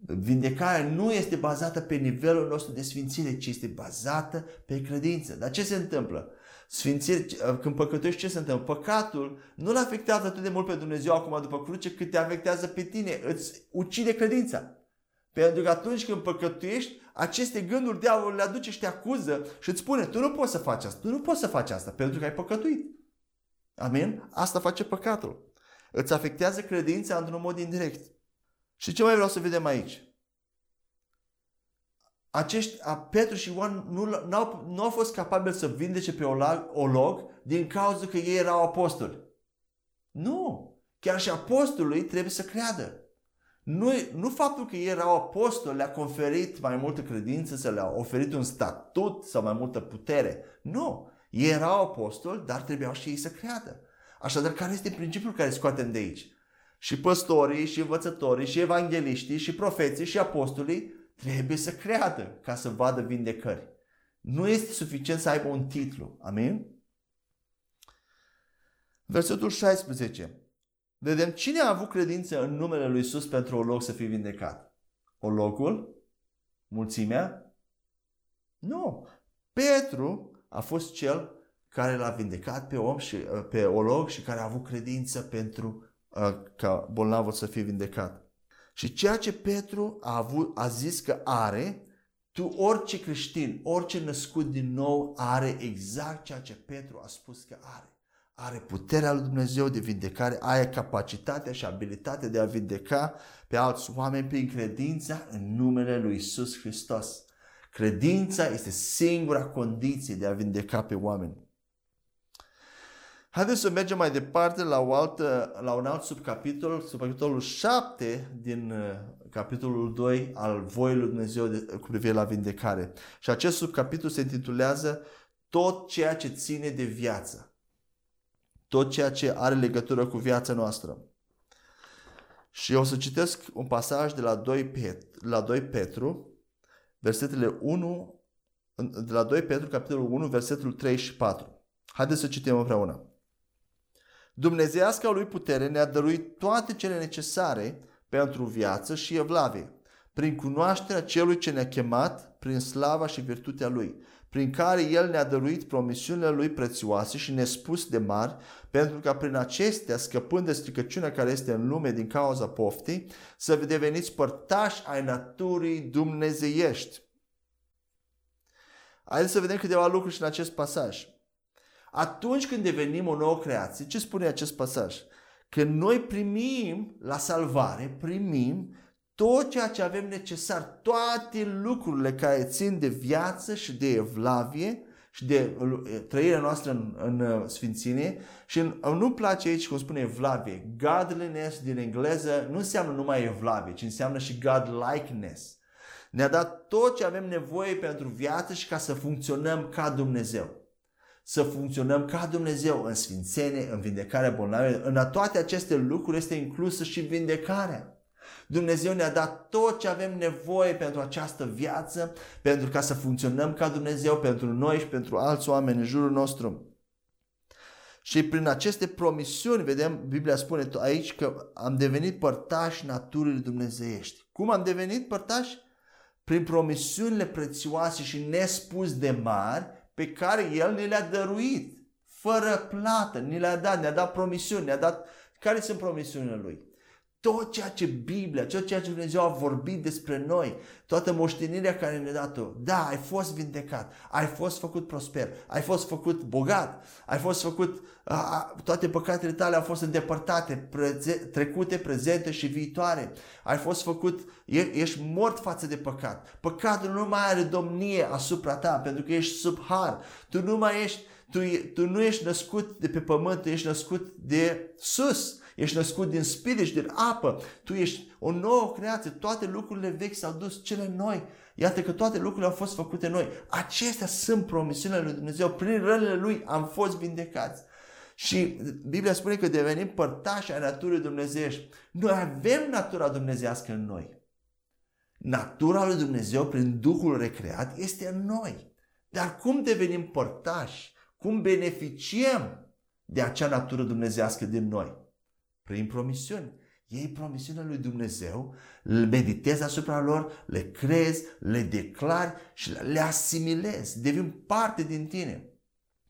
vindecarea nu este bazată pe nivelul nostru de sfințire, ci este bazată pe credință. Dar ce se întâmplă? Sfințire, când păcătuiești, ce se întâmplă? Păcatul nu-l afectează atât de mult pe Dumnezeu acum după cruce, cât te afectează pe tine. Îți ucide credința. Pentru că atunci când păcătuiești, aceste gânduri diavolul le aduce și te acuză și îți spune, tu nu poți să faci asta, tu nu poți să faci asta, pentru că ai păcătuit. Amin? Asta face păcatul. Îți afectează credința într-un mod indirect. Și ce mai vreau să vedem aici? Acești, a, Petru și Ioan nu, n-au, nu au fost capabili să vindece pe olog din cauza că ei erau apostoli. Nu! Chiar și apostolului trebuie să creadă. Nu, nu faptul că ei erau apostoli le-a conferit mai multă credință, să le-a oferit un statut sau mai multă putere. Nu! Ei erau apostoli, dar trebuiau și ei să creadă. Așadar, care este principiul care scoatem de aici? Și păstorii, și învățătorii, și evangeliștii, și profeții, și apostolii trebuie să creadă ca să vadă vindecări. Nu este suficient să aibă un titlu. Amin? Versetul 16. Vedem cine a avut credință în numele lui Isus pentru o loc să fie vindecat. O locul? Mulțimea? Nu. Petru a fost cel care l-a vindecat pe om și uh, pe olog și care a avut credință pentru uh, ca bolnavul să fie vindecat. Și ceea ce Petru a, avut, a zis că are, tu orice creștin, orice născut din nou are exact ceea ce Petru a spus că are are puterea lui Dumnezeu de vindecare, are capacitatea și abilitatea de a vindeca pe alți oameni prin credința în numele lui Isus Hristos. Credința este singura condiție de a vindeca pe oameni. Haideți să mergem mai departe la, o altă, la un alt subcapitol, subcapitolul 7 din uh, capitolul 2 al voii lui Dumnezeu de, cu privire la vindecare. Și acest subcapitol se intitulează Tot ceea ce ține de viață tot ceea ce are legătură cu viața noastră. Și o să citesc un pasaj de la 2, Pet, la 2 Petru, versetele 1, de la 2 Petru, capitolul 1, versetul 3 și 4. Haideți să citim împreună. Dumnezeiasca lui putere ne-a dăruit toate cele necesare pentru viață și evlavie, prin cunoașterea celui ce ne-a chemat, prin slava și virtutea lui prin care El ne-a dăruit promisiunile Lui prețioase și nespus de mari, pentru ca prin acestea, scăpând de stricăciunea care este în lume din cauza poftii, să deveniți părtași ai naturii dumnezeiești. Haideți să vedem câteva lucruri și în acest pasaj. Atunci când devenim o nouă creație, ce spune acest pasaj? Că noi primim la salvare, primim tot ceea ce avem necesar, toate lucrurile care țin de viață și de evlavie și de trăirea noastră în, în uh, sfințenie și în, nu-mi place aici cum spune evlavie. Godliness din engleză nu înseamnă numai evlavie, ci înseamnă și godlikeness. Ne-a dat tot ce avem nevoie pentru viață și ca să funcționăm ca Dumnezeu. Să funcționăm ca Dumnezeu în sfințenie, în vindecarea bolnavilor. În toate aceste lucruri este inclusă și vindecarea. Dumnezeu ne-a dat tot ce avem nevoie pentru această viață, pentru ca să funcționăm ca Dumnezeu pentru noi și pentru alți oameni în jurul nostru. Și prin aceste promisiuni, vedem, Biblia spune aici că am devenit părtași naturii dumnezeiești. Cum am devenit părtași? Prin promisiunile prețioase și nespus de mari pe care El ne le-a dăruit, fără plată, ni le-a dat, ne-a dat promisiuni, ne-a dat... Care sunt promisiunile Lui? Tot ceea ce Biblia, tot ceea ce Dumnezeu a vorbit despre noi, toată moștenirea care ne-a dat-o, da, ai fost vindecat, ai fost făcut prosper, ai fost făcut bogat, ai fost făcut, a, toate păcatele tale au fost îndepărtate, preze, trecute, prezente și viitoare, ai fost făcut, e, ești mort față de păcat, păcatul nu mai are domnie asupra ta, pentru că ești sub har, tu nu mai ești, tu, tu nu ești născut de pe pământ, tu ești născut de sus, ești născut din spirit și din apă, tu ești o nouă creație, toate lucrurile vechi s-au dus, cele noi. Iată că toate lucrurile au fost făcute noi. Acestea sunt promisiunile lui Dumnezeu. Prin rănile lui am fost vindecați. Și Biblia spune că devenim părtași ai naturii dumnezeiești. Noi avem natura dumnezească în noi. Natura lui Dumnezeu prin Duhul recreat este în noi. Dar cum devenim părtași? Cum beneficiem de acea natură dumnezească din noi? Prin promisiuni. Iei promisiunea lui Dumnezeu, le meditezi asupra lor, le crezi, le declari și le asimilezi, devin parte din tine.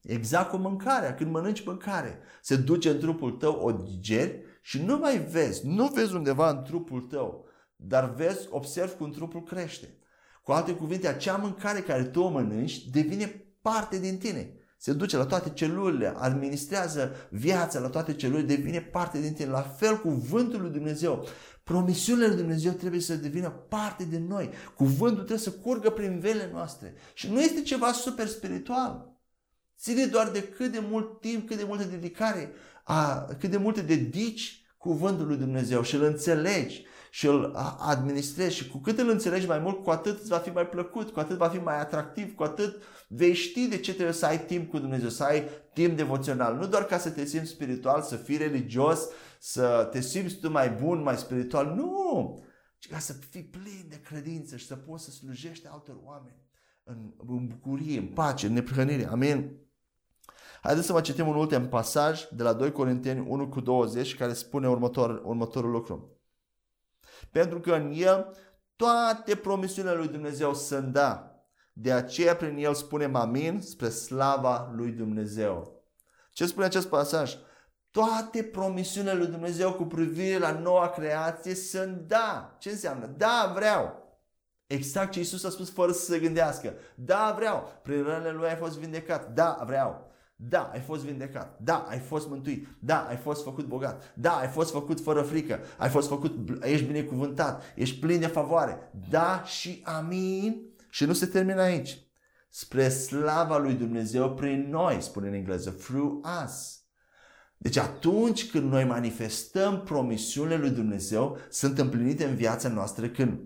Exact cum mâncarea, când mănânci mâncare, se duce în trupul tău, o digeri și nu mai vezi, nu vezi undeva în trupul tău, dar vezi, observi cum trupul crește. Cu alte cuvinte, acea mâncare care tu o mănânci devine parte din tine se duce la toate celulele, administrează viața la toate celulele, devine parte din tine. La fel, cuvântul lui Dumnezeu, promisiunile lui Dumnezeu trebuie să devină parte din noi. Cuvântul trebuie să curgă prin vele noastre. Și nu este ceva super spiritual. Ține doar de cât de mult timp, cât de multă dedicare, a, cât de multe dedici cuvântul lui Dumnezeu și îl înțelegi și îl administrezi și cu cât îl înțelegi mai mult, cu atât îți va fi mai plăcut, cu atât va fi mai atractiv, cu atât vei ști de ce trebuie să ai timp cu Dumnezeu, să ai timp devoțional. Nu doar ca să te simți spiritual, să fii religios, să te simți tu mai bun, mai spiritual. Nu! Ci ca să fii plin de credință și să poți să slujești altor oameni în, în bucurie, în pace, în neprihănire. Amin. Haideți să vă citim un ultim pasaj de la 2 Corinteni 1 cu 20 care spune următor, următorul lucru. Pentru că în el toate promisiunile lui Dumnezeu sunt da. De aceea prin el spunem amin spre slava lui Dumnezeu. Ce spune acest pasaj? Toate promisiunile lui Dumnezeu cu privire la noua creație sunt da. Ce înseamnă? Da, vreau. Exact ce Isus a spus fără să se gândească. Da, vreau. Prin rănile lui ai fost vindecat. Da, vreau. Da, ai fost vindecat. Da, ai fost mântuit. Da, ai fost făcut bogat. Da, ai fost făcut fără frică. Ai fost făcut, ești binecuvântat. Ești plin de favoare. Da și amin. Și nu se termină aici. Spre slava lui Dumnezeu prin noi, spune în engleză, through us. Deci atunci când noi manifestăm promisiunile lui Dumnezeu, sunt împlinite în viața noastră când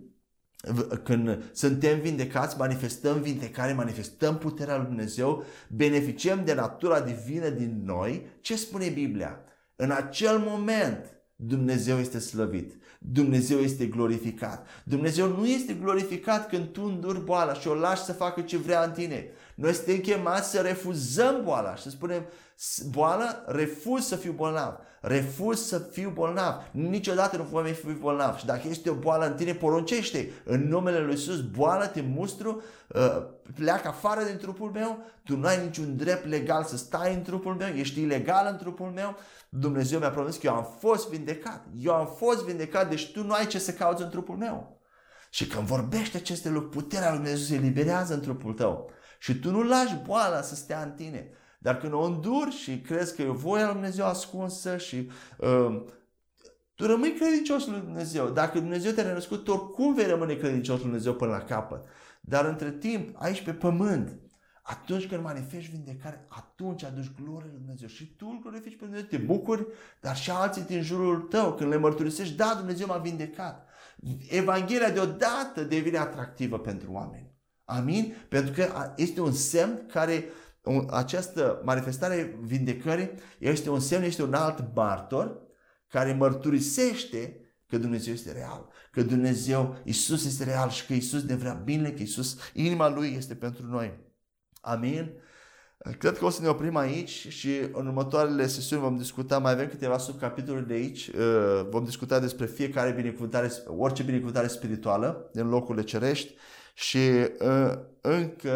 când suntem vindecați, manifestăm vindecare, manifestăm puterea lui Dumnezeu, beneficiem de natura divină din noi. Ce spune Biblia? În acel moment Dumnezeu este slăvit. Dumnezeu este glorificat. Dumnezeu nu este glorificat când tu înduri boala și o lași să facă ce vrea în tine. Noi suntem chemați să refuzăm boala și să spunem, boală, refuz să fiu bolnav. Refuz să fiu bolnav. Niciodată nu voi fi bolnav. Și dacă este o boală în tine, poruncește în numele Lui Iisus, boală, te mustru, uh, pleacă afară din trupul meu, tu nu ai niciun drept legal să stai în trupul meu, ești ilegal în trupul meu. Dumnezeu mi-a promis că eu am fost vindecat. Eu am fost vindecat, deci tu nu ai ce să cauți în trupul meu. Și când vorbește aceste lucruri, puterea lui Dumnezeu se eliberează în trupul tău. Și tu nu lași boala să stea în tine. Dar când o înduri și crezi că e voia lui Dumnezeu ascunsă și uh, tu rămâi credincios lui Dumnezeu. Dacă Dumnezeu te-a renăscut, tu oricum vei rămâne credincios lui Dumnezeu până la capăt. Dar între timp, aici pe pământ, atunci când manifesti vindecare, atunci aduci glorie lui Dumnezeu. Și tu îl glorifici pe Dumnezeu, te bucuri, dar și alții din jurul tău, când le mărturisești, da, Dumnezeu m-a vindecat. Evanghelia deodată devine atractivă pentru oameni. Amin? Pentru că este un semn care această manifestare vindecării este un semn, este un alt martor care mărturisește că Dumnezeu este real, că Dumnezeu, Isus este real și că Isus ne vrea bine, că Isus, inima Lui este pentru noi. Amin? Cred că o să ne oprim aici și în următoarele sesiuni vom discuta, mai avem câteva subcapitole de aici, uh, vom discuta despre fiecare binecuvântare, orice binecuvântare spirituală din locurile cerești și uh, încă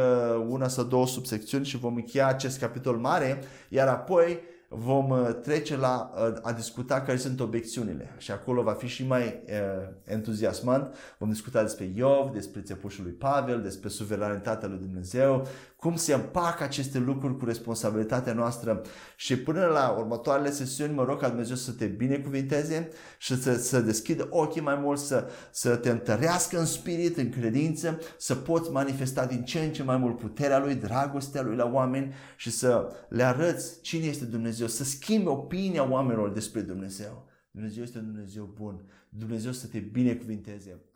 una sau două subsecțiuni și vom încheia acest capitol mare, iar apoi vom uh, trece la uh, a discuta care sunt obiecțiunile și acolo va fi și mai uh, entuziasmant. Vom discuta despre Iov, despre țepușul lui Pavel, despre suveranitatea lui Dumnezeu, cum se împacă aceste lucruri cu responsabilitatea noastră și până la următoarele sesiuni mă rog ca Dumnezeu să te binecuvinteze și să, să deschidă ochii mai mult, să, să te întărească în spirit, în credință, să poți manifesta din ce în ce mai mult puterea Lui, dragostea Lui la oameni și să le arăți cine este Dumnezeu, să schimbi opinia oamenilor despre Dumnezeu. Dumnezeu este un Dumnezeu bun. Dumnezeu să te binecuvinteze. Amin.